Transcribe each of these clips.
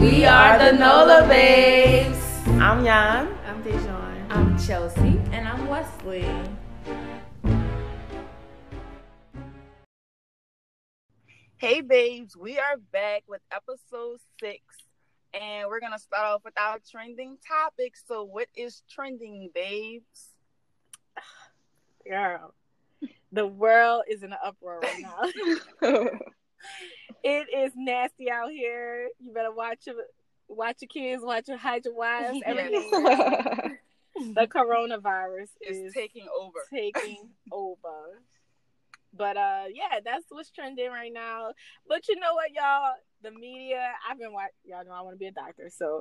We are the Nola Babes. I'm Jan. I'm Dejon. I'm Chelsea. And I'm Wesleigh. Hey, babes, we are back with episode six, and we're gonna start off with our trending topic. So, what is trending, babes? Girl, the world is in an uproar right now. it is nasty out here. You better watch your watch your kids, watch your hide your wives. Everything. the coronavirus Is is taking over. taking over. But uh yeah, that's what's trending right now. But you know what, y'all? The media, I've been watching y'all know I want to be a doctor, so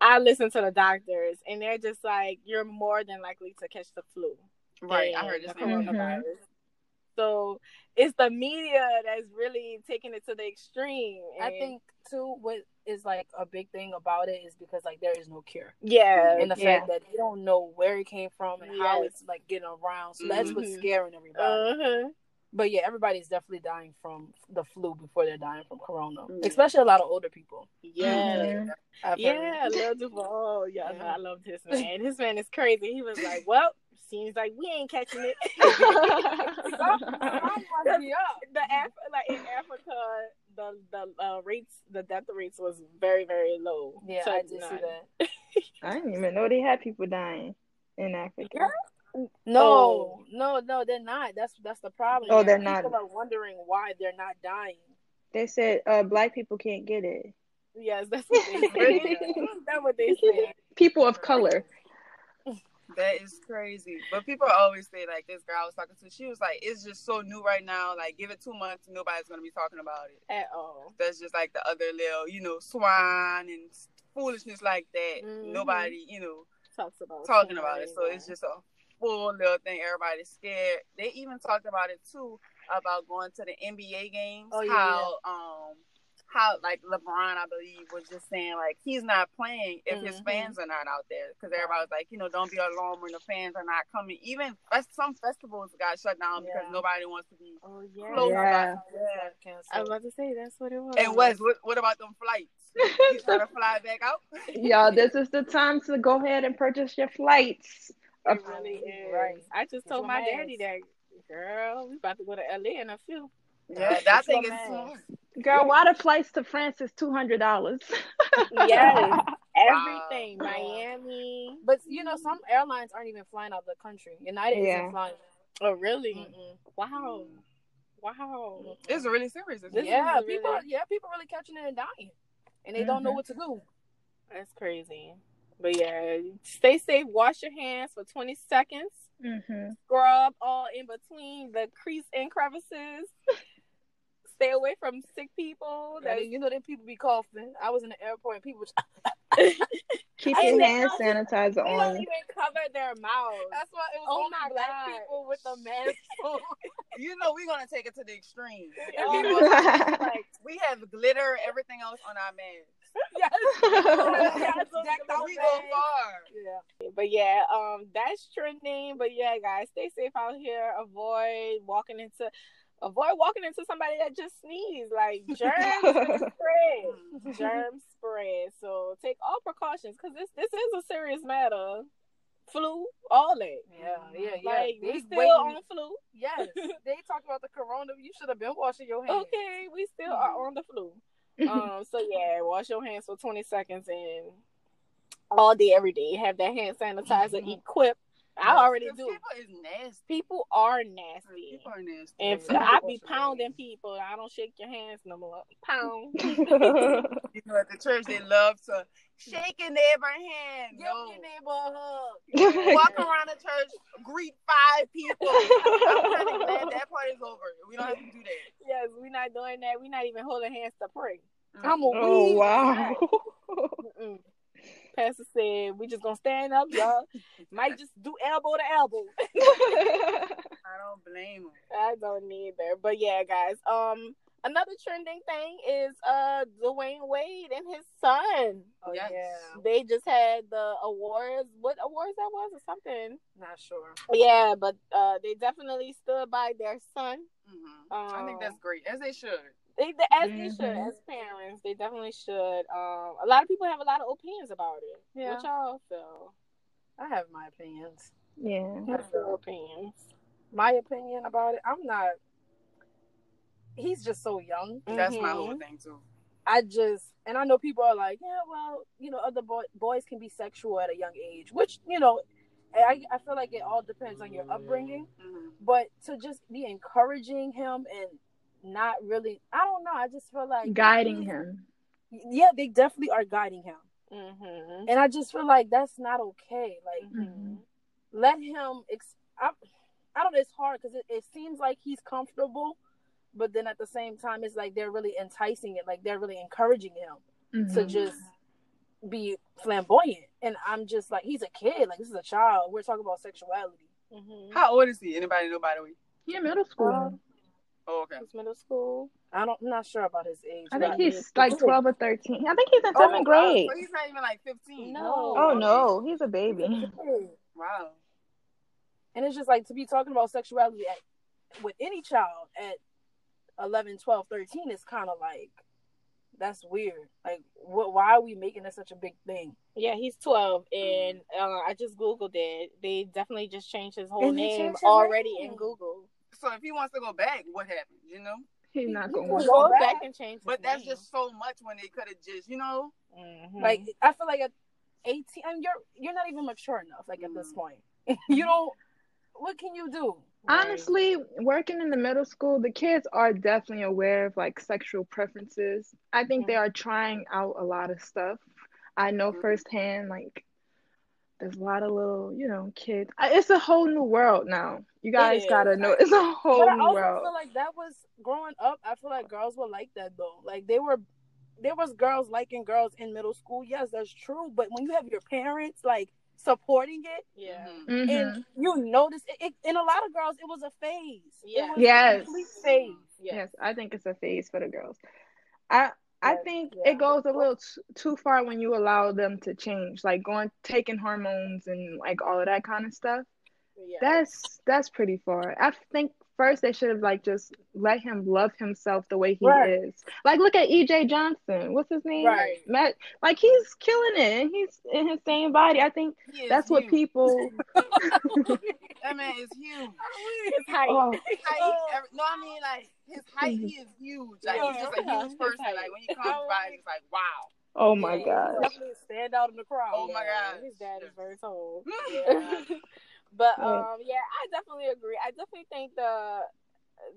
I listen to the doctors and they're just like, You're more than likely to catch the flu. Right, I heard this. the name. coronavirus. So it's the media that's really taking it to the extreme. I think too what is like a big thing about it is because like there is no cure. Yeah. And the yeah. fact that they don't know where it came from and how it's like getting around. So that's what's Mhm. scaring everybody. uh-huh. But yeah, everybody's definitely dying from the flu before they're dying from corona. Mm. Especially a lot of older people. Yeah. I've heard. Yeah, Lil Duval. Oh, yeah, no, Yeah. I love this man. This man is crazy. He was like, "Well, seems like we ain't catching it." the Af- like in Africa, the the uh, rates, the death rates was very very low. Yeah, to I did see that. I didn't even know they had people dying in Africa. Yeah. No, Oh. no, no, they're not. That's that's the problem. Oh, they're not. People are wondering why they're not dying. They said uh, black people can't get it. Yes, that's what they said. that's what they said. People of color. That is crazy. But people always say like this girl I was talking to, she was like, "It's just so new right now. Like, give it two months, nobody's gonna be talking about it." At all. That's just like the other little, you know, swine and foolishness like that. Mhm. Nobody, you know, Talks about talking about it. So it's just a full little thing. Everybody's scared. They even talked about it too about going to the NBA games. Oh, yeah, how um how like LeBron, I believe, was just saying like he's not playing if his Mhm. fans are not out there because everybody's like you know don't be alarmed when the fans are not coming. Even fest- some festivals got shut down because nobody wants to be Oh yeah. close. Yeah. Yeah. I was about to say that's what it was. And Wes, what, what about them flights? You trying to fly back out? Y'all, this is the time to go ahead and purchase your flights. It really is. Right. I just told Get my daddy mask. that, girl, we about to go to LA in a few. Yeah, Get that your thing is mask. smart. Girl, why the flights to France is two hundred dollars? Yes, everything. Miami. But you know, some airlines aren't even flying out of the country. United Yeah. isn't flying. Oh, really? Mm-mm. Wow. Wow. It's really serious. isn't? This yeah, is people. really- Yeah, people really catching it and dying, and they don't know Mhm. what to do. That's crazy. But yeah, stay safe. Wash your hands for 20 seconds. Mm-hmm. Scrub all in between the crease and crevices. Stay away from sick people. That, That you know, then people be coughing. I was in the airport and people. Keep your know. hand sanitizer they don't on. even cover their mouths. That's why it was Oh only my black God. people with the mask. You know we're gonna take it to the extreme. Oh, People like we have glitter, everything else on our masks. yes. Yes, We go far. Yeah. But yeah, um, that's trending. But yeah, guys, stay safe out here. Avoid walking into, avoid walking into somebody that just sneezed. Like germs spread, germs spread. So take all precautions because this this is a serious matter. Flu, all that. Yeah, yeah, yeah. Like They we still waiting- on flu. Yes, they talk about the corona. You should have been washing your hands. Okay, we still are on the flu. um, so yeah, wash your hands for twenty seconds and all day, every day. Have that hand sanitizer equipped. I already do. People is nasty. People are nasty. People are nasty. And Yeah. I be pounding people. I don't shake your hands no more. Pound. You know, at the church they love to shake your neighbor hand. Give No. your neighbor a hug. Walk around the church, greet five people. I'm kind of glad that part is over. We don't have to do that. yes, we're not doing that. We're not even holding hands to pray. I'm a oh wow. Pastor said we just gonna stand up, y'all. Might just do elbow to elbow. I don't blame them. I don't either. But yeah, guys. Um, another trending thing is uh Dwyane Wade and his son. Oh Yes. yeah, They just had the awards. What awards that was or something? not sure. Yeah, but uh they definitely stood by their son. Mhm. I think Um, that's great, as they should. They, they- as they should, Mhm. as parents, they definitely should. Um, a lot of people have a lot of opinions about it. Yeah. What y'all feel? I have my opinions. Yeah. What's your opinions? My opinion about it, I'm not. He's just so young. That's my whole thing too. I just, and I know people are like, yeah, well, you know, other boy, boys can be sexual at a young age, which you know, I I feel like it all depends on your upbringing. Mhm. But to just be encouraging him and not really, I don't know. I just feel like Guiding him. Yeah, they definitely are guiding him, Mm-hmm. and I just feel like that's not okay. Like, Mhm. let him. Ex- I, I don't know. It's hard because it, it seems like he's comfortable, but then at the same time, it's like they're really enticing it. Like they're really encouraging him to Mhm. just be flamboyant. And I'm just like, he's a kid. Like this is a child. We're talking about sexuality. Mm-hmm. How old is he? Anybody know by the way? Yeah, middle school. Oh, okay. It's middle school. I don't. I'm not sure about his age. I think he's like twelve or thirteen. I think he's in Oh, seventh grade. So he's not even like 15. No. Oh no, he's a baby. Wow. And it's just like to be talking about sexuality at, with any child at 11, 12, 13 is kind of like that's weird. Like, what? Why are we making it such a big thing? Yeah, he's 12, and uh, I just Googled it. They definitely just changed his whole And name changed his already name. in Google. So if he wants to go back, what happens? You know? He's not going. can to go Go back. back and change But that's name. just so much when they could have just, you know? Mhm. Like, I feel like at 18, I mean, you're you're not even mature enough. Like at this point, you don't. What can you do? Honestly, working in the middle school, the kids are definitely aware of like sexual preferences. I think they are trying out a lot of stuff. I know Mhm. firsthand, like, there's a lot of little, you know, kids. It's a whole new world now. You guys gotta know, it's a whole But I new also world. feel like that was growing up. I feel like girls were like that though. Like they were, there was girls liking girls in middle school. Yes, that's true. But when you have your parents like supporting it, yeah. Mhm. Mhm. and you notice it, it, in a lot of girls, it was a phase. Yeah. It was Yes. a complete phase. Yeah. Yes, I think it's a phase for the girls. I I think yeah. it goes a little t- too far when you allow them to change, like going taking hormones and like all of that kind of stuff. Yeah. That's that's pretty far. I think first they should have like just let him love himself the way he Right. is. Like look at EJ Johnson. What's his name? Right. Matt. Like he's killing it, and he's in his same body. I think He is that's what people. That man is huge. His height. Oh, Height, every- no, I mean like his height. He is huge. Like he's just a huge person. Like when he comes by, it's like wow. oh my Yeah, God. Stand out in the crowd. Oh my God. His dad is very tall. Yeah. but um, yeah, I definitely agree. I definitely think the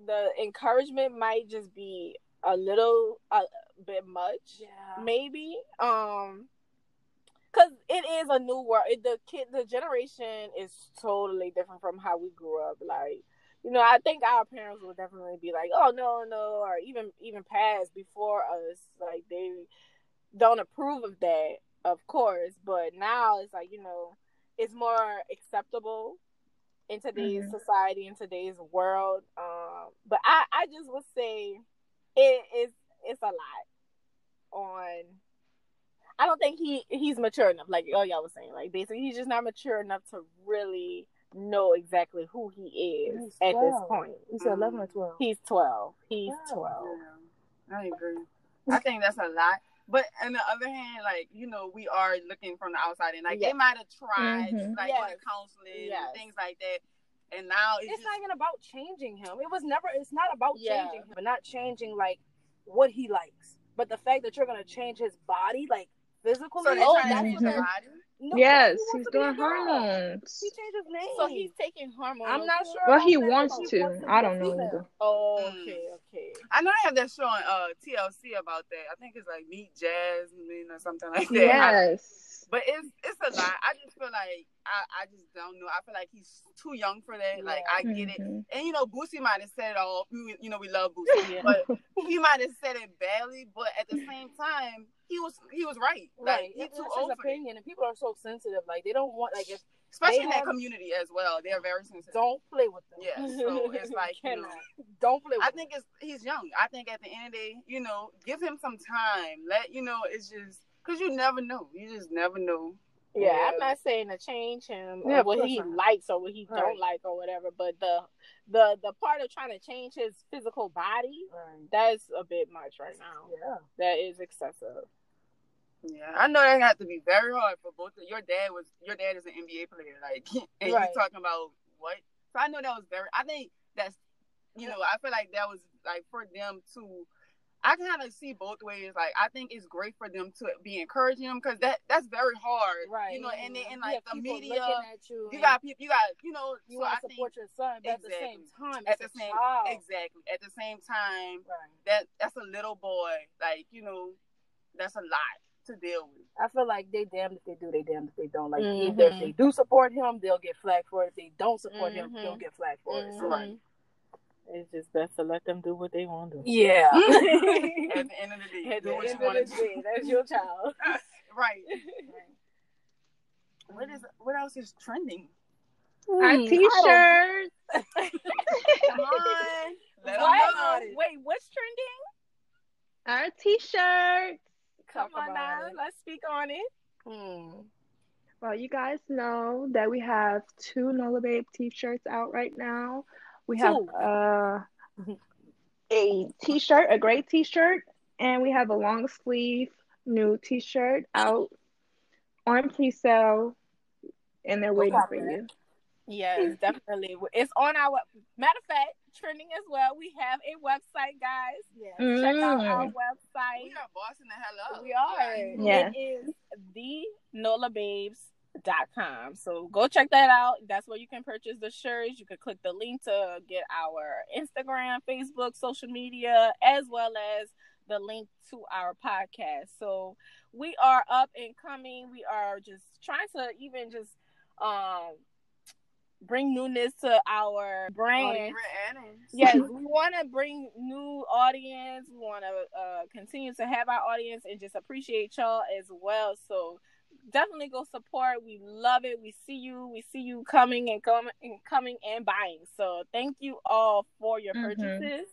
the encouragement might just be a little a bit much. Yeah. maybe um because it is a new world it, the kid the generation is totally different from how we grew up like you know i think our parents would definitely be like oh no no or even even past before us like they don't approve of that of course but now it's like you know it's more acceptable in today's Mhm. society in today's world um but i i just would say it is it's a lot on I don't think he he's mature enough, like oh y'all was saying. Like basically he's just not mature enough to really know exactly who he is He's at this 12. point. You said 11 or 12? He's twelve. He's Wow. twelve. Yeah, I agree. I think that's a lot. But on the other hand, like you know, we are looking from the outside, and like Yeah. they might have tried, Mhm. like Yes. in the counseling Yes. and things like that, and now it's, It's just not even about changing him. It was never. It's not about Yeah. changing him, but not changing like what he likes. But the fact that you're gonna change his body, like physically, so Oh, that's what the no, Yes, he he's to be a doing girl. hormones. He changed his name. So he's taking hormones. I'm not sure. Well, he wants to. wants I don't know either. Oh, okay, okay. I know they have that show on uh, TLC about that. I think it's like Meet Jasmine or something like that. Yes. But it's it's a lot. I just feel like I, I just don't know. I feel like he's too young for that. Like I get it. Mhm. And you know, Boosie might have said it all. We- You know, we love Boosie, Yeah. but he might have said it badly. But at the same time, he was he was right. Like Right. he's It's too his old for that. opinion, and people are so sensitive. Like they don't want like if especially in have- that community as well. They're very sensitive. Don't play with them. Yeah, so it's like you know, don't play with I them. think it's he's young. I think at the end of the day, you know, give him some time. Let you know it's just because you never know. You just never know. Yeah, Yeah. I'm not saying to change him Yeah, or what he not. likes or what he Right. don't like or whatever, but the the the part of trying to change his physical body, Right. that's a bit much right now. Yeah. That is excessive. Yeah, I know that had to be very hard for both. Of, your dad was your dad is an NBA player, like, and Right. you talking about what? So I know that was very. I think that's, you know, I feel like that was like for them to. I kind of see both ways. Like, I think it's great for them to be encouraging them because that that's very hard, Right. You know, and then and like the media, at you. you got people, you got you know. you so want I to think support your son, but at the same time, at the same child. exactly at the same time Right. that that's a little boy. Like you know, that's a lot to deal with. I feel like they damn if they do, they damned if they don't. Like Mhm. either if they do support him, they'll get flagged for it. If they don't support him, Mhm. they'll get flagged for it. So like, It's just best to let them do what they want to do. yeah. At the end of the day, At do the what you end want of to the day, that's your child. right. What is what else is trending? Our Hmm, t-shirts. Come on, let 'em What? know. Wait, what's trending? Our t-shirts. Come Talk on about now, it. let's speak on it. Hmm. Well, you guys know that we have two Nola Babe t-shirts out right now. We have Two. uh, a t-shirt, a gray t-shirt, and we have a long sleeve new t-shirt out on pre-sale, and they're waiting for you. Yes, definitely. It's on our matter of fact, trending as well. We have a website, guys. Yeah. Check out our Mm. website. We are bossing the hell up. We are. Yeah. It is the nolababes.com. So go check that out. That's where you can purchase the shirts. You can click the link to get our Instagram, Facebook, social media, as well as the link to our podcast. So we are up and coming. We are just trying to even just um bring newness to our brand. Yes, we want to bring new audience. We want to uh, continue to have our audience and just appreciate y'all as well. So definitely go support. We love it. We see you. We see you coming and coming and coming and buying. So thank you all for your Mhm. purchases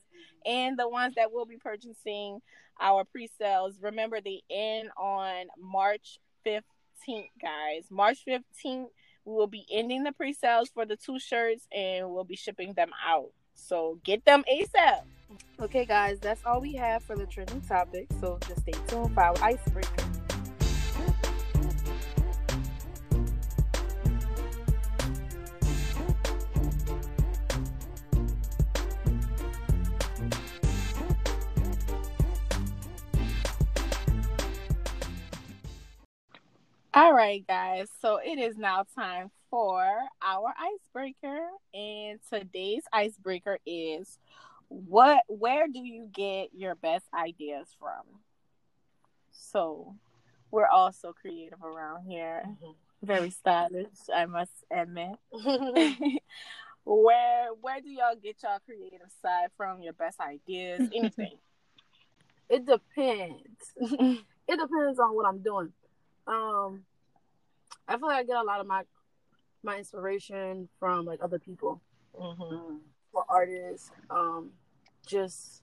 and the ones that will be purchasing our pre-sales. Remember they end on March 15th, guys. March 15th we will be ending the pre-sales for the two shirts and we'll be shipping them out. So get them ASAP. Okay, guys, that's all we have for the trending topic. So just stay tuned for our icebreaker. All right, guys. So it is now time for our icebreaker, and today's icebreaker is what? Where do you get your best ideas from? So we're all so creative around here, mm-hmm. very stylish, I must admit. where where do y'all get y'all creative side from? Your best ideas, anything? It depends. it depends on what I'm doing. Um, I feel like I get a lot of my my inspiration from like other people, mm-hmm. or artists. Um, just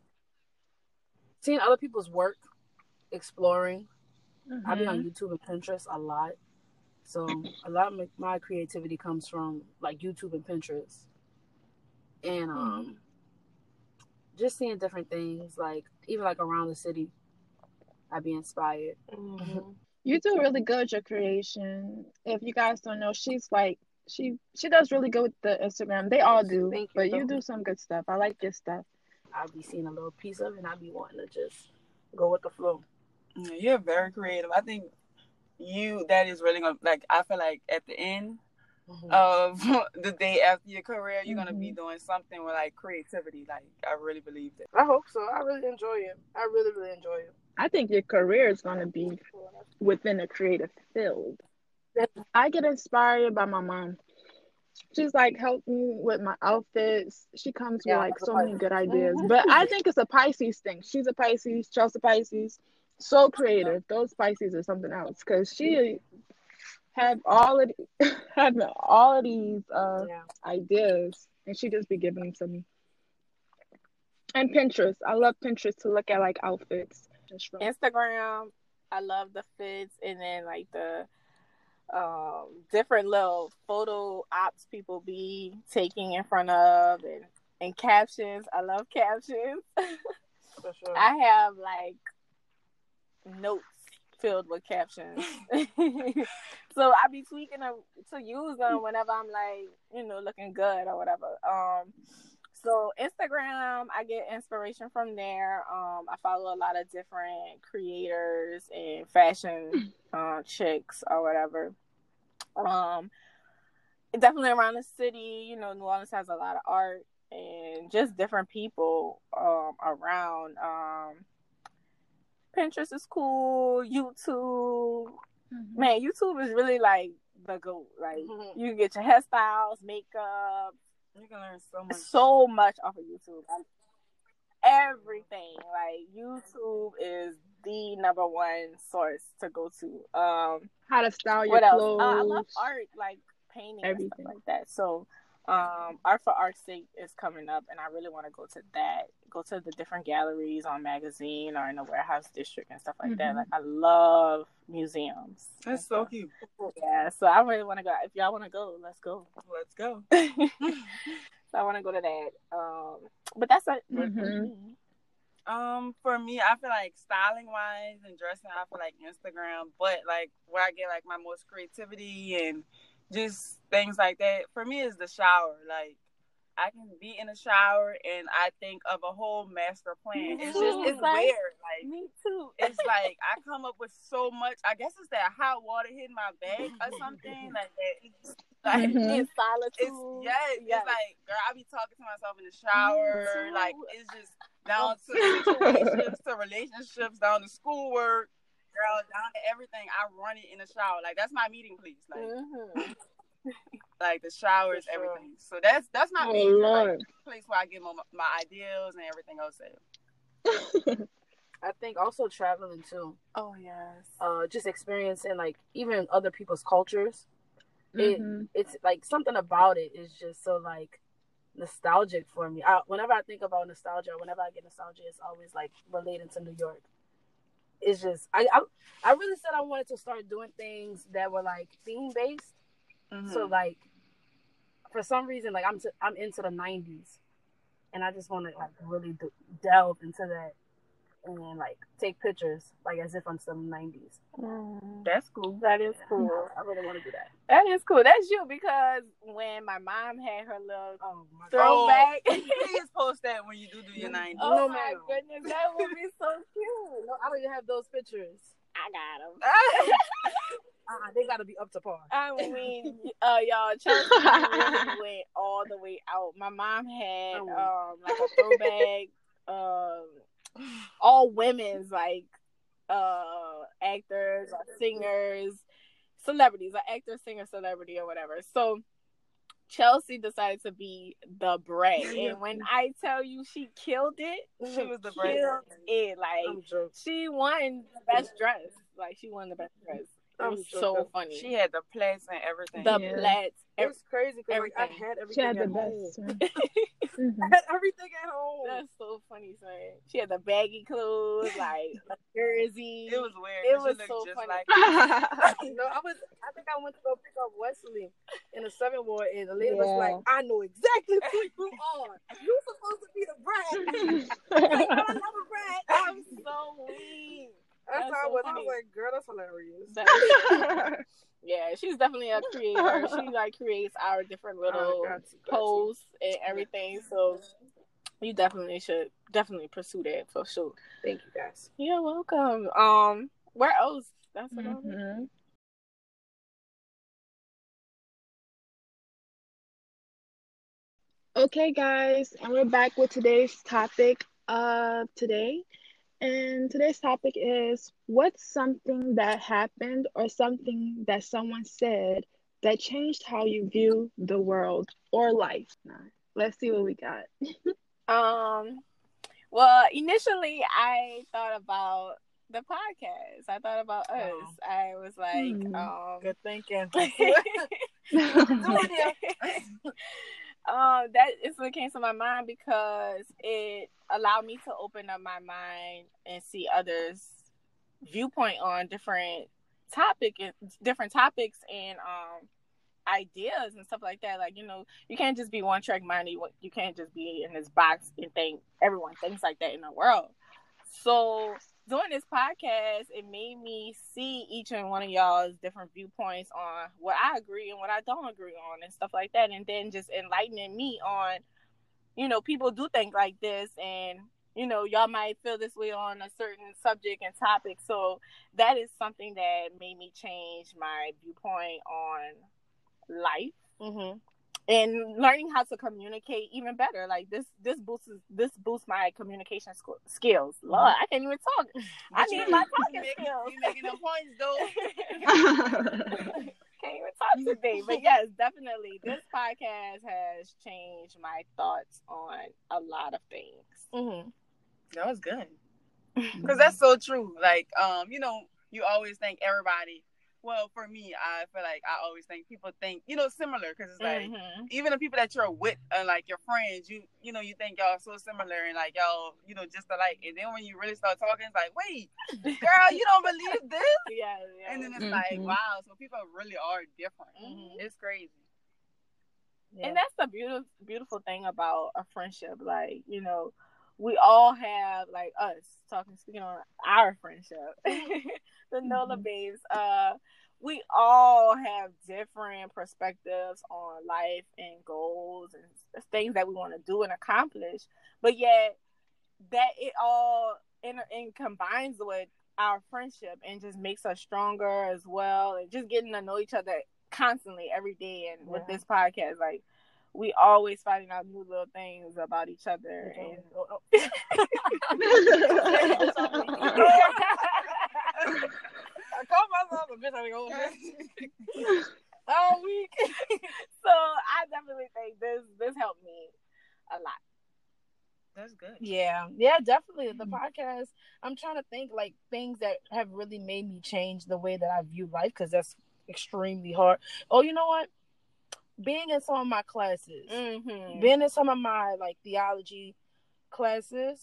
seeing other people's work, exploring. I be on YouTube and Pinterest a lot, so a lot of my, my creativity comes from like YouTube and Pinterest, and um, just seeing different things like even like around the city. I'd be inspired. Mm-hmm. You do really good with your creation. If you guys don't know, she's like she she does really good with the Instagram. They all do, Thank you, but you do some good stuff. I like your stuff. I'll be seeing a little piece of it and I'll be wanting to just go with the flow. Yeah, You're very creative. I think you that is really gonna like. I feel like at the end Mm-hmm. of the day after your career, you're gonna Mm-hmm. be doing something with like creativity. Like I really believe that. I hope so. I really enjoy it. I really, really enjoy it. I think your career is going to be within a creative field. I get inspired by my mom. She's like help me with my outfits. She comes Yeah, with like so many good ideas. But I think it's a Pisces thing. She's a Pisces, Chelsea Pisces. So creative. Those Pisces are something else because she have all of have all of these uh Yeah. ideas, and she just be giving them to me. And Pinterest, I love Pinterest to look at like outfits. Just Instagram, I love the fits and then like the um different little photo ops people be taking in front of and and captions. I love captions. For sure. I have like notes filled with captions. so I be tweaking them to use them whenever I'm like, you know, looking good or whatever. Um so Instagram, I get inspiration from there. Um I follow a lot of different creators and fashion uh, chicks or whatever. Um definitely around the city, you know, New Orleans has a lot of art and just different people um around. Um Pinterest is cool. YouTube, man, YouTube is really like the go. Like Mhm. you can get your hairstyles, makeup, You can learn so much. so much off of YouTube. Like, everything. Like YouTube is the number one source to go to. Um, How to style your what else? clothes. Uh, I love art, like painting and Everything. stuff like that. So, um, art for art's sake is coming up, and I really want to go to that. Go to the different galleries on magazine or in the warehouse district and stuff like that. Mhm. Like I love museums. That's so stuff. cute. Yeah, so I really want to go. If y'all want to go, let's go. Let's go. so I want to go to that. Um, but that's it. for Mhm. me. Um, for me, I feel like styling wise and dressing, I feel like Instagram, but like where I get like my most creativity and just things like that, for me is the shower. Like I can be in the shower and I think of a whole master plan. It's just it's Right. weird. Like Me too. it's like I come up with so much. I guess it's that hot water hitting my bag or something like that. It's like Mhm. In solitude. it's yes, Yes. it's like girl, I be talking to myself in the shower. Like it's just down to relationships, to relationships, down to schoolwork, girl, down to everything. I run it in the shower. Like that's my meeting place. Like Mhm. like the showers, sure. everything. So that's that's my Oh major like, place where I get my my ideas and everything else. At. I think also traveling too. Oh yes. Uh, just experiencing like even other people's cultures. It Mhm. it's like something about it is just so like nostalgic for me. I, whenever I think about nostalgia, whenever I get nostalgia, it's always like related to New York. It's just I I, I really said I wanted to start doing things that were like theme based. Mm-hmm. So like for some reason like I'm I'm into the 90s and I just want to like really d- delve into that and like take pictures like as if I'm still in the 90s. Mm, that's cool. that is cool. I really want to do that. That is cool. That's you because when my mom had her little Oh my god. throwback. Please post that when you do do your 90s. oh No, my ma'am. goodness, that would be so cute. No, I don't even have those pictures. I got them. Uh, they gotta be up to par. I mean, uh, y'all, Chelsea really went all the way out. My mom had Oh. um like a throwback, um, all women's like uh actors or singers, celebrities, or actor, singer, celebrity, or whatever. So Chelsea decided to be the brat, and when I tell you she killed it, She was the killed it. Like she won the best dress. Like she won the best dress. It I'm was so funny. She had the plaits and everything. the Yeah. plats. It was crazy because like, I everything. had She everything had the at home. best. one. Mhm. I had everything at home. That's so funny, son. She had the baggy clothes, like a jersey. it was weird. It was she looked so just funny. Like no, I was. I think I went to go pick up Wesleigh in the seven ward, and the lady was like, "I know exactly who you are. You're supposed to be the brat. like, I'm not a brat." I'm so weak. That's, That's how I so was. I was like, "Girl, that's hilarious." That- yeah, she's definitely a creator. She like creates our different little Oh, got you, got posts and everything. So you definitely should definitely pursue that for sure. Thank you, guys. You're welcome. Um, where else? That's about it. Mhm. Okay, guys, and we're back with today's topic of today. And today's topic is what's something that happened or something that someone said that changed how you view the world or life? Let's see what we got. Um, well, initially I thought about the podcast. I thought about us. Oh. I was like, Hmm. um, Good thinking. um, that instantly came to my mind because it allowed me to open up my mind and see others' viewpoint on different topic different topics and um ideas and stuff like that. Like you know, you can't just be one track minded. You can't just be in this box and think everyone thinks like that in the world. So doing this podcast, it made me see each and one of y'all's different viewpoints on what I agree and what I don't agree on and stuff like that. And then just enlightening me on, you know, people do think like this and you know, y'all might feel this way on a certain subject and topic. So that is something that made me change my viewpoint on life hmm and learning how to communicate even better. Like this, this boosts this boosts my communication sk- skills. Lord, I can't even talk. I But you- need my you talking making- skills. You making them points though. can't even talk today. But yes, definitely, this podcast has changed my thoughts on a lot of things. hmm That was good. Because that's so true. Like, um, you know, you always think everybody. Well, for me, I feel like I always think people think, you know, similar. Because it's like Mhm. even the people that you're with, uh, like your friends, you, you know, you think y'all so similar and like y'all, you know, just alike. And then when you really start talking, it's like, wait, girl, you don't believe this? Yeah, yeah. And then it's like, Mhm. wow, so people really are different. Mhm. It's crazy. And that's the beautiful beautiful thing about a friendship. Like, you know, we all have like us talking speaking on our friendship. the NOLA babes. Uh we all have different perspectives on life and goals and things that we want to do and accomplish. But yet that it all in, in combines with our friendship and just makes us stronger as well and just getting to know each other constantly every day and with this podcast like we always finding out new little things about each other and I called myself a bitch. I go all week. so I definitely think this this helped me a lot. That's good. Yeah, definitely. The podcast. I'm trying to think like things that have really made me change the way that I view life because that's extremely hard. Oh, you know what? Being in some of my classes, Mm-hmm. being in some of my like theology classes,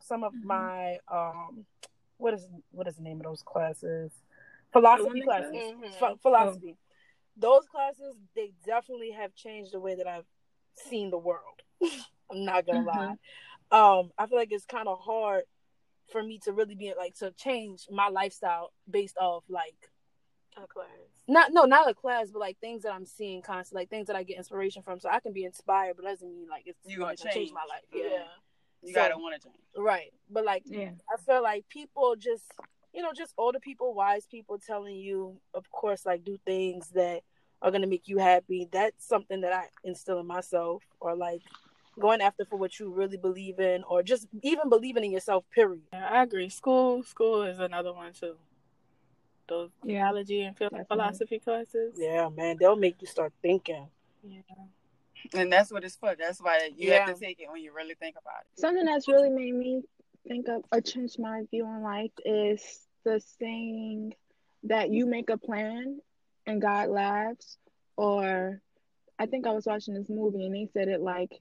some of Mhm. my um, what is what is the name of those classes? Philosophy classes. Ph- philosophy. Those classes they definitely have changed the way that I've seen the world. I'm not gonna lie. Um, I feel like it's kind of hard for me to really be like to change my lifestyle based off like A class. not no not a class but like things that I'm seeing constantly like things that I get inspiration from so I can be inspired but that doesn't mean like it's You gonna it's gonna change. my life Yeah. yeah You So- gotta want to change. right but like yeah. I feel like people just, you know, just older people, wise people telling you, of course, like do things that are gonna make you happy. That's something that I instill in myself, or like going after for what you really believe in, or just even believing in yourself. Period. Yeah, I agree. School school is another one too. Those Yeah. theology and phil- Definitely. philosophy classes. Yeah, man, they'll make you start thinking. Yeah. And that's what it's for. That's why you Yeah. have to take it when you really think about it. Something that's really made me think of or change my view on life is the saying that you make a plan and God laughs. Or I think I was watching this movie and they said it like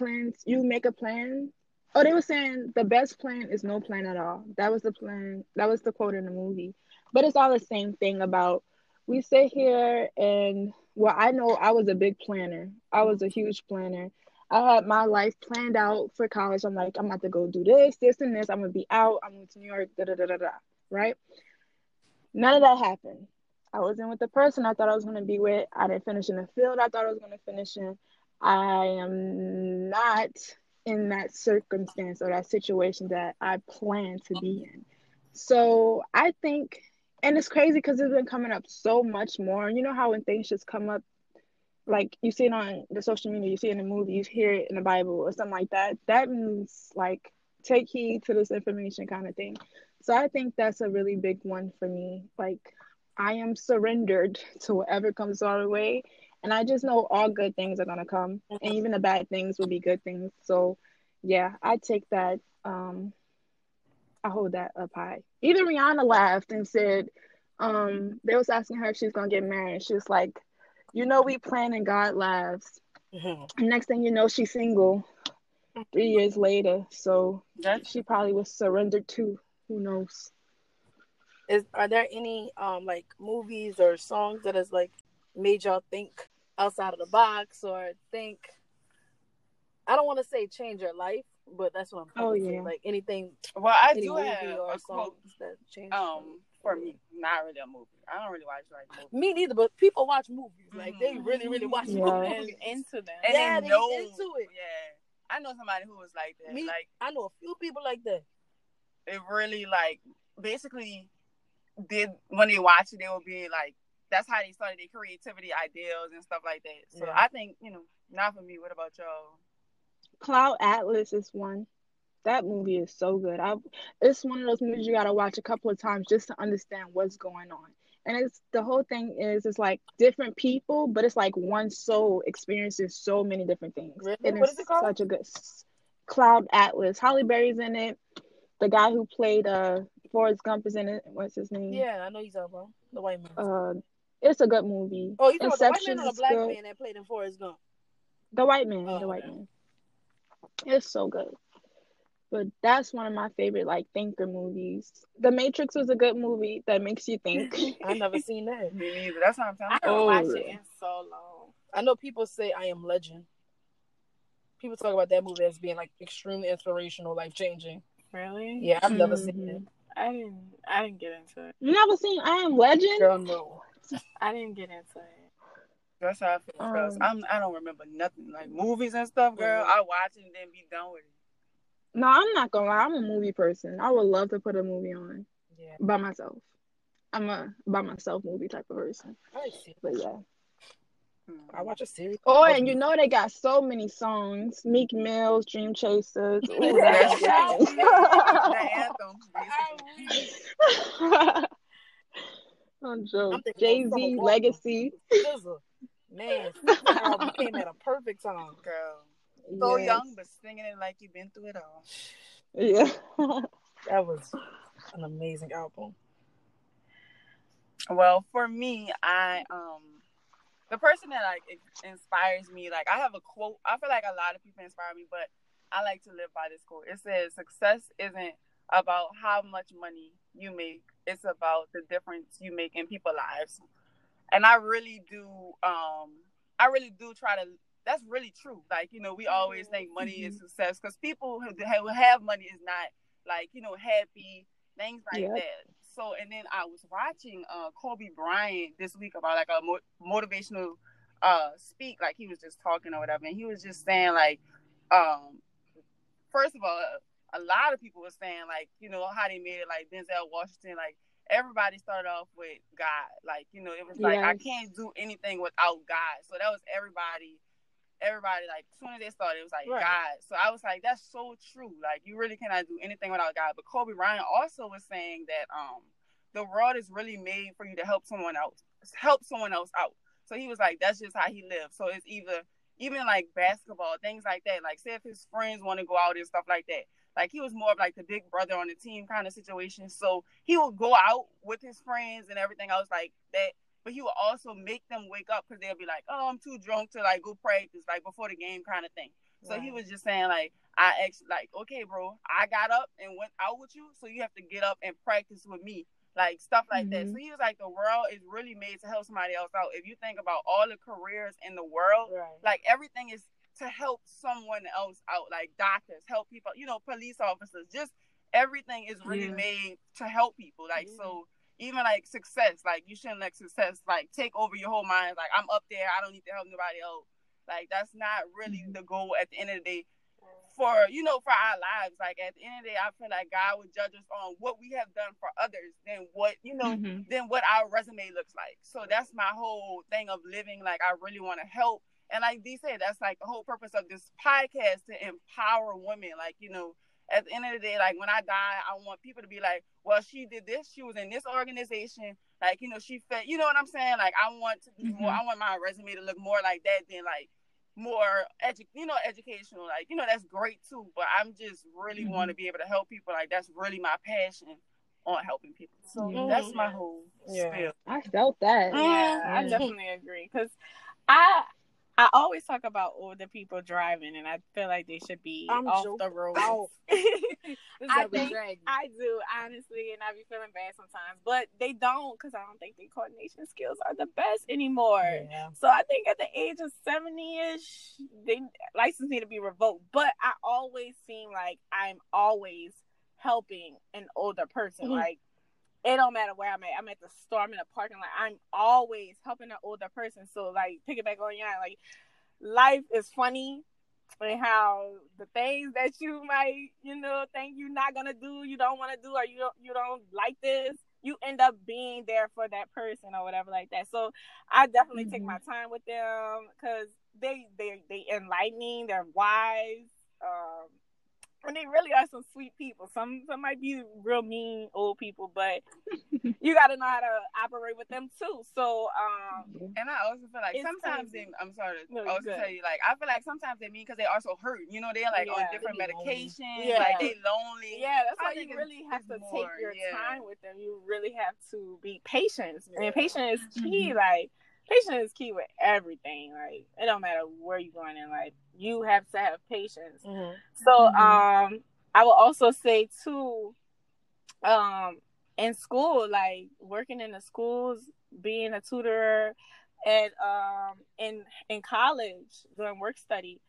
plans you make a plan. Oh, they were saying the best plan is no plan at all. That was the plan. That was the quote in the movie. But it's all the same thing about we sit here and well, I know I was a big planner. I was a huge planner. I had my life planned out for college. I'm like, I'm about to go do this, this, and this. I'm gonna be out. I'm going to New York. Da da da da da. Right? None of that happened. I wasn't with the person I thought I was gonna be with. I didn't finish in the field I thought I was gonna finish in. I am not in that circumstance or that situation that I plan to be in. So I think, and it's crazy because it's been coming up so much more. You know how when things just come up like you see it on the social media, you see it in the movie, you hear it in the Bible or something like that. That means like take heed to this information kind of thing. So I think that's a really big one for me. Like I am surrendered to whatever comes our way. And I just know all good things are gonna come. And even the bad things will be good things. So yeah, I take that um I hold that up high. Even Rihanna laughed and said, um, they was asking her if she's gonna get married. She was like, you know, we plan and God laughs. Mhm. Next thing you know, she's single. Three years later, so That's she probably was surrendered to. Who knows? Is are there any um like movies or songs that is like made y'all think outside of the box or think? I don't want to say change your life, but that's what I'm. Oh, trying to yeah. like anything, well, I any do movie have or a songs quote. that changed. Um, for me, not really a movie. I don't really watch like movies. Me neither, but people watch movies. Like they Mhm. really, really watch Yeah. movies. And into them. And Yeah, they they know into it. Yeah, I know somebody who was like that. Me- Like I know a few people like that. it really like basically did when they watch it, they will be like, that's how they started their creativity ideals and stuff like that. So Yeah. I think you know, not for me. What about y'all? Cloud Atlas is one. That movie is so good. I it's one of those movies you gotta watch a couple of times just to understand what's going on. And it's the whole thing is it's like different people, but it's like one soul experiences so many different things. Really? And What it's is it called? such a good Cloud Atlas. Halle Berry's in it. The guy who played uh Forrest Gump is in it. What's his name? Yeah, I know he's about the white man. Uh, it's a good movie. oh, you talking about the white man or the black good. man that played in Forrest Gump? The white man, Oh, the white okay. man. It's so good. But that's one of my favorite like thinker movies. The Matrix was a good movie that makes you think. I've never seen that. Me neither. That's what I'm I telling haven't. Oh. watched it in so long. I know people say I Am Legend. People talk about that movie as being like extremely inspirational, life changing. Really? Yeah, I've never Mhm. seen it. I didn't. I didn't get into it. You never seen I Am Legend? Girl, no. I didn't get into it. That's how I feel. Cause Um, I'm I don't remember nothing like movies and stuff, girl. I watch it and then be done with it. No, I'm not gonna lie. I'm a movie person. I would love to put a movie on Yeah, by myself. I'm a by myself movie type of person. I like series. But yeah. Hmm. I watch a series. Oh, and you know they got so many songs. Meek Mills, Dream Chasers. Ooh, That's that's the anthem, basically. I'm joking. I'm thinking Jay Z Legacy. SZA. Man, SZA came at a perfect time. Girl, so Yes. young but singing it like you've been through it all. Yeah. That was an amazing album. Well, for me, I um the person that like inspires me, like I have a quote. I feel like a lot of people inspire me, but I like to live by this quote. It says, "Success isn't about how much money you make; it's about the difference you make in people's lives." And I really do, um, I really do try to. That's really true. Like you know, we always think money is success because people who who have money is not like you know happy things like Yep. that. So, and then I was watching uh Kobe Bryant this week about like a mo- motivational uh speak, like he was just talking or whatever, and he was just saying like, um, first of all, a lot of people were saying like, you know, how they made it, like Denzel Washington, like everybody started off with God, like you know, it was like I can't do anything without God. So that was everybody. Everybody like as soon as they started, it was like Right. God. So I was like, that's so true. Like you really cannot do anything without God. But Kobe Bryant also was saying that um the world is really made for you to help someone else, help someone else out. So he was like, that's just how he lived. So it's either even like basketball, things like that. Like say if his friends want to go out and stuff like that. Like he was more of like the big brother on the team kind of situation. So he would go out with his friends and everything else like that. But he would also make them wake up because they'll be like, "Oh, I'm too drunk to like go practice like before the game kind of thing." So he was just saying like, I actually like, okay, bro, I got up and went out with you, so you have to get up and practice with me, like stuff like that. Mhm. So he was like, the world is really made to help somebody else out. If you think about all the careers in the world, Right. like everything is to help someone else out, like doctors, help people, you know, police officers, just everything is really Yeah. made to help people. Like Mhm. so even like success, like you shouldn't let success like take over your whole mind. Like I'm up there, I don't need to help nobody else. Like that's not really Mhm. the goal at the end of the day for you know for our lives. Like at the end of the day, I feel like God would judge us on what we have done for others than what you know Mhm. than what our resume looks like. So that's my whole thing of living. Like I really want to help. And like Dee said, that's like the whole purpose of this podcast to empower women. Like, you know, at the end of the day, like when I die, I want people to be like, well, she did this, she was in this organization, like, you know, she fed you know what I'm saying? Like I want to be more. I want my resume to look more like that than like more edu- you know educational like you know that's great too but i'm just really Mhm. want to be able to help people like that's really my passion on helping people so Mhm. that's my whole Yeah. spiel I felt that. Yeah, I Mm. definitely agree because I I always talk about older people driving, and I feel like they should be I'm off joking. the road. I think I do honestly, and I be feeling bad sometimes, but they don't because I don't think their coordination skills are the best anymore. Yeah. So I think at the age of seventy ish, they license need to be revoked. But I always seem like I'm always helping an older person. Mhm. Like it don't matter where I'm at. I'm at the store. I'm in a parking lot. I'm always helping an older person. So like pick it back on yeah, like life is funny and how the things that you might, you know, think you're not gonna do, you don't want to do, or you don't, you don't like this, you end up being there for that person or whatever like that. So I definitely take Mhm. my time with them because they they they enlightening, they're wise, um, and they really are some sweet people. Some some might be real mean old people, but you got to know how to operate with them too. So um, and I also feel like sometimes crazy. they, I'm sorry to No, also good. tell you, like I feel like sometimes they mean because they also hurt. You know, they're like Yeah. on different They be lonely. medications, Yeah. like they lonely. Yeah, that's why you really have to it's take your yeah. time with them. You really have to be patient. Yeah. And patience is key. Mhm. Like patience is key with everything. Like it don't matter where you're going in life. You have to have patience. Mhm. So Mhm. um I will also say too, um, in school, like working in the schools, being a tutor and um in in college doing work study,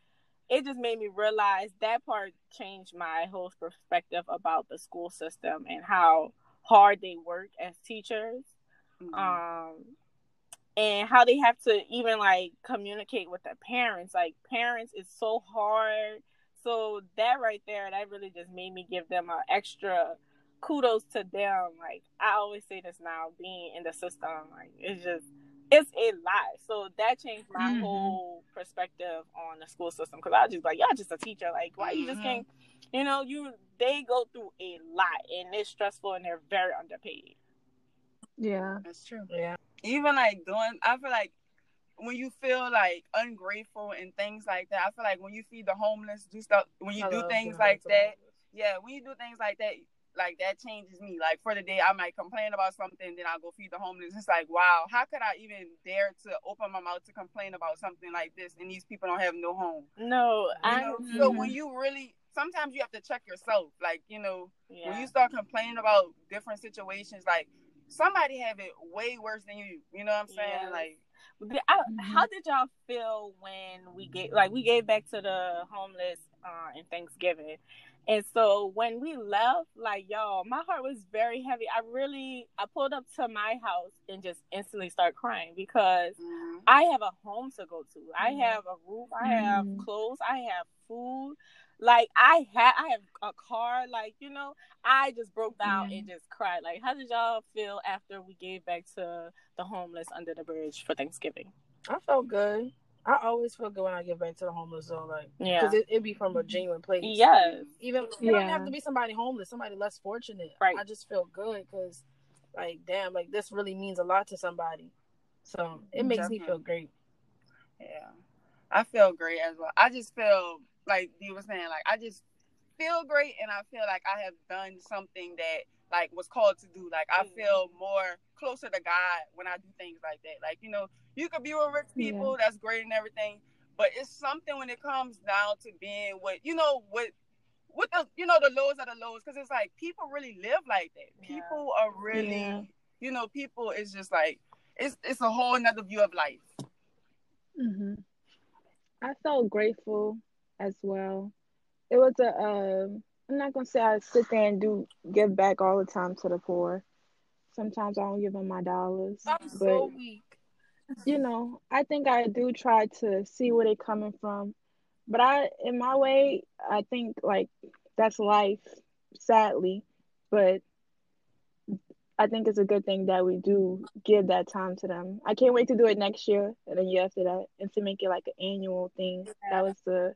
it just made me realize that part changed my whole perspective about the school system and how hard they work as teachers. Mhm. Um and how they have to even like communicate with their parents. Like parents is so hard. So that right there, that really just made me give them an extra kudos to them. Like I always say this now, being in the system, like it's just it's a lot. So that changed my Mhm. whole perspective on the school system because I was just like, y'all just a teacher. Like why you just Mhm. can't, you know, you they go through a lot and it's stressful and they're very underpaid. Yeah. That's true. Yeah. Even like doing, I feel like when you feel like ungrateful and things like that, I feel like when you feed the homeless, do stuff, when you I do things like that, yeah, when you do things like that, like that changes me. Like for the day, I might complain about something, then I'll go feed the homeless. It's like, wow, how could I even dare to open my mouth to complain about something like this? And these people don't have no home. No, You I know? Mm-hmm. So when you really, sometimes you have to check yourself. Like you know, yeah. when you start complaining about different situations, like somebody have it way worse than you. You know what I'm saying? Yes. Like. I- How did y'all feel when we gave like we gave back to the homeless uh in Thanksgiving? And so when we left, like y'all, my heart was very heavy. I really I pulled up to my house and just instantly start crying because mhm. I have a home to go to. I Mhm. have a roof. I have Mhm. clothes. I have food. Like I had, I have a car. Like you know, I just broke down Yeah. and just cried. Like, how did y'all feel after we gave back to the homeless under the bridge for Thanksgiving? I felt good. I always feel good when I give back to the homeless though, like Yeah. because it, it be from a mm-hmm. genuine place. Yes. Even it Yeah. don't have to be somebody homeless, somebody less fortunate. Right. I just feel good because, like, damn, like this really means a lot to somebody. So it makes me feel great. Yeah, I feel great as well. I just feel like you were saying, like I just feel great, and I feel like I have done something that like was called to do. Like I Mhm. feel more closer to God when I do things like that. Like you know, you could be with rich people, that's great and everything, but it's something when it comes down to being what you know what. What the you know the lows are the lows because it's like people really live like that. Yeah. People are really Yeah. you know people is just like it's it's a whole another view of life. hmm I felt grateful as well. It was a. Um, I'm not gonna say I sit there and do give back all the time to the poor. Sometimes I don't give them my dollars, I'm but so weak. you know, I think I do try to see where they're coming from. But I, in my way, I think like that's life, sadly. But I think it's a good thing that we do give that time to them. I can't wait to do it next year and then year after that, and to make it like an annual thing. That was the,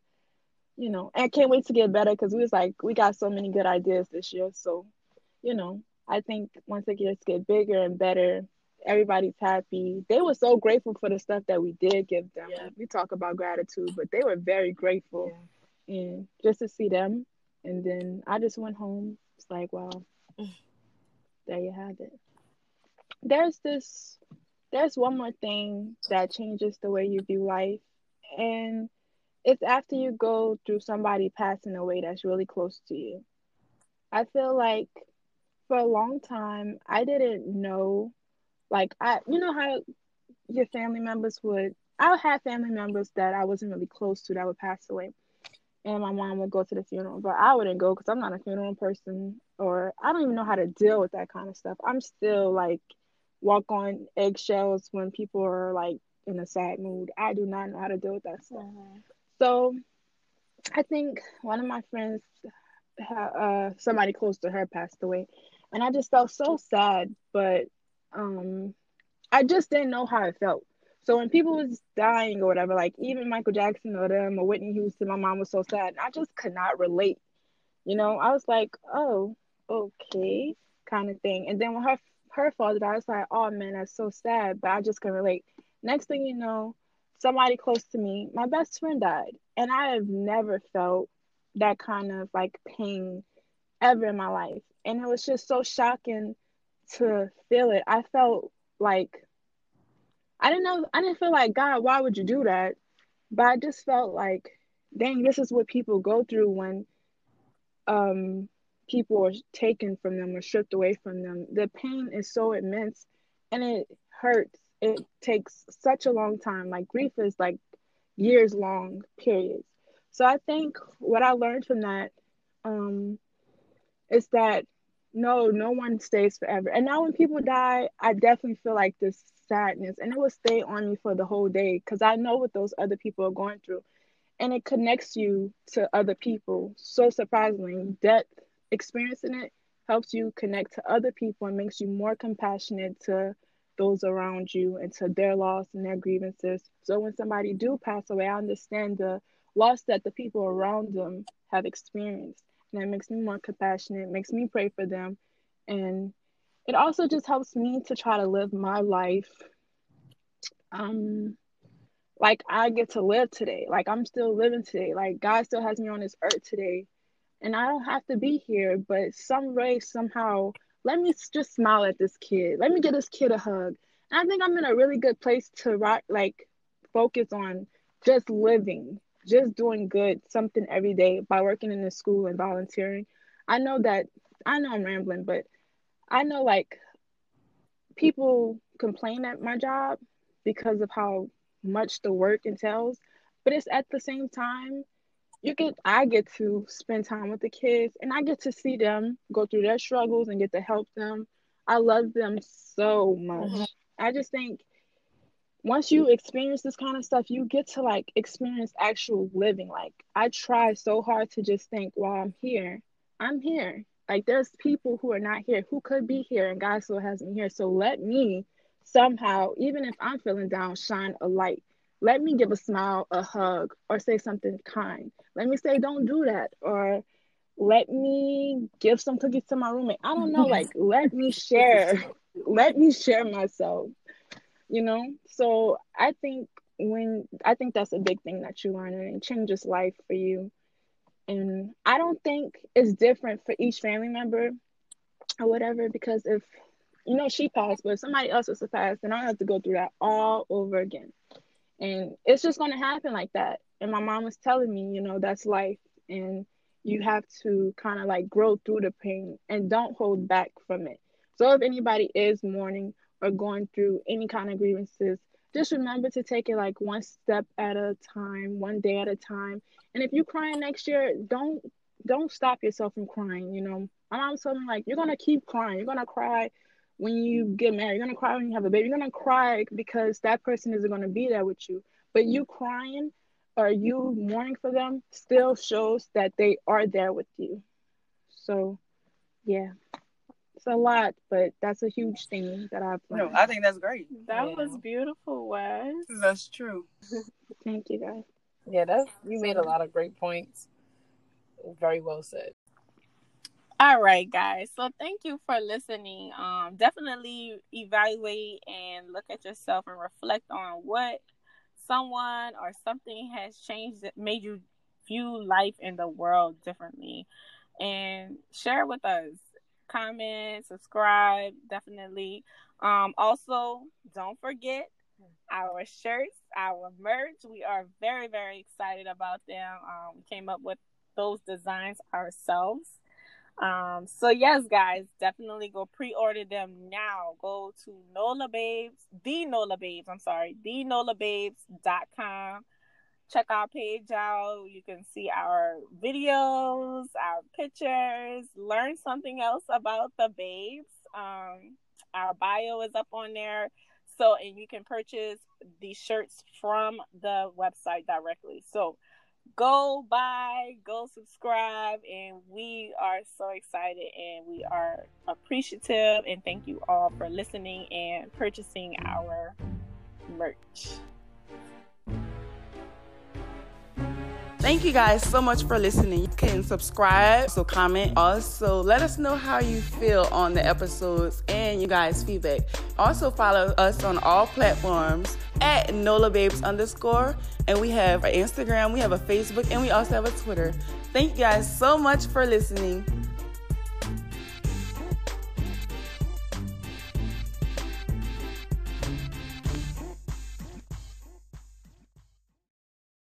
you know, and I can't wait to get better because we was like we got so many good ideas this year. So, you know, I think once it gets get bigger and better, everybody's happy. They were so grateful for the stuff that we did give them. Yeah. We talk about gratitude, but they were very grateful. And just to see them, and then I just went home. It's like, wow, mm. there you have it. There's this, there's one more thing that changes the way you view life, and it's after you go through somebody passing away that's really close to you. I feel like for a long time I didn't know, like I, you know how your family members would. I had family members that I wasn't really close to that would pass away and my mom would go to the funeral, but I wouldn't go because I'm not a funeral person, or I don't even know how to deal with that kind of stuff. I'm still like walk on eggshells when people are like in a sad mood. I do not know how to deal with that stuff. Mm-hmm. So I think one of my friends, uh, somebody close to her passed away, and I just felt so sad, but um, I just didn't know how it felt. So when people was dying or whatever, like even Michael Jackson or them or Whitney Houston, my mom was so sad. And I just could not relate. You know, I was like, oh, okay, kind of thing. And then when her her father died, I was like, oh man, that's so sad. But I just couldn't relate. Next thing you know, somebody close to me, my best friend died. And I have never felt that kind of like pain ever in my life. And it was just so shocking to feel it. I felt like I didn't know I didn't feel like God, why would you do that? But I just felt like, dang, this is what people go through when um people are taken from them or stripped away from them. The pain is so immense and it hurts. It takes such a long time. Like grief is like years long periods. So I think what I learned from that um is that no, no one stays forever. And now when people die, I definitely feel like this sadness and it will stay on me for the whole day because I know what those other people are going through. And it connects you to other people. So surprisingly, death experiencing it helps you connect to other people and makes you more compassionate to those around you and to their loss and their grievances. So when somebody do pass away, I understand the loss that the people around them have experienced. And that makes me more compassionate, makes me pray for them. And it also just helps me to try to live my life um like I get to live today. Like I'm still living today. Like God still has me on this earth today. And I don't have to be here, but some way, somehow, let me just smile at this kid. Let me get this kid a hug. And I think I'm in a really good place to rock, like focus on just living, just doing good, something every day by working in the school and volunteering. I know that I know I'm rambling, but I know like people complain at my job because of how much the work entails, but it's at the same time you get I get to spend time with the kids and I get to see them go through their struggles and get to help them. I love them so much. Mm-hmm. I just think once you experience this kind of stuff, you get to like experience actual living. Like I try so hard to just think while I'm here, I'm here. Like there's people who are not here who could be here and God still has me here. So let me somehow, even if I'm feeling down, shine a light. Let me give a smile, a hug, or say something kind. Let me say, don't do that. Or let me give some cookies to my roommate. I don't know. Like, let me share. let me share myself. You know? So I think when I think that's a big thing that you learn and it changes life for you. And I don't think it's different for each family member or whatever, because if you know she passed, but if somebody else was to pass, then I have to go through that all over again. And it's just gonna happen like that. And my mom was telling me, you know, that's life and you have to kind of like grow through the pain and don't hold back from it. So if anybody is mourning or going through any kind of grievances, just remember to take it like one step at a time, one day at a time. And if you're crying next year, don't don't stop yourself from crying. You know, my mom told me like you're gonna keep crying. You're gonna cry when you mm-hmm. get married. You're gonna cry when you have a baby. You're gonna cry because that person isn't gonna be there with you. But you mm-hmm. crying or you mm-hmm. mourning for them still shows that they are there with you. So, yeah it's a lot, but that's a huge thing that I've learned. No, I think that's great. That yeah. was beautiful, Wes. That's true. Thank you, guys. Yeah, that's you made a lot of great points. Very well said. All right, guys. So thank you for listening. Um, definitely evaluate and look at yourself and reflect on what someone or something has changed that made you view life in the world differently. And share with us. Comment, subscribe, definitely. Um, also, don't forget our shirts, our merch. We are very, very excited about them. Um, we came up with those designs ourselves. Um, so yes, guys, definitely go pre-order them now. Go to Nola Babes, the Nola Babes, I'm sorry, the NolaBabes.com. Check our page out. You can see our videos, our pictures, learn something else about the babes. Um, our bio is up on there. So, and you can purchase the shirts from the website directly. So, go buy, go subscribe, and we are so excited and we are appreciative. And thank you all for listening and purchasing our merch. Thank you guys so much for listening. You can subscribe, so comment. Also, let us know how you feel on the episodes and you guys' feedback. Also, follow us on all platforms at Nola Babes underscore. And we have an Instagram, we have a Facebook, and we also have a Twitter. Thank you guys so much for listening.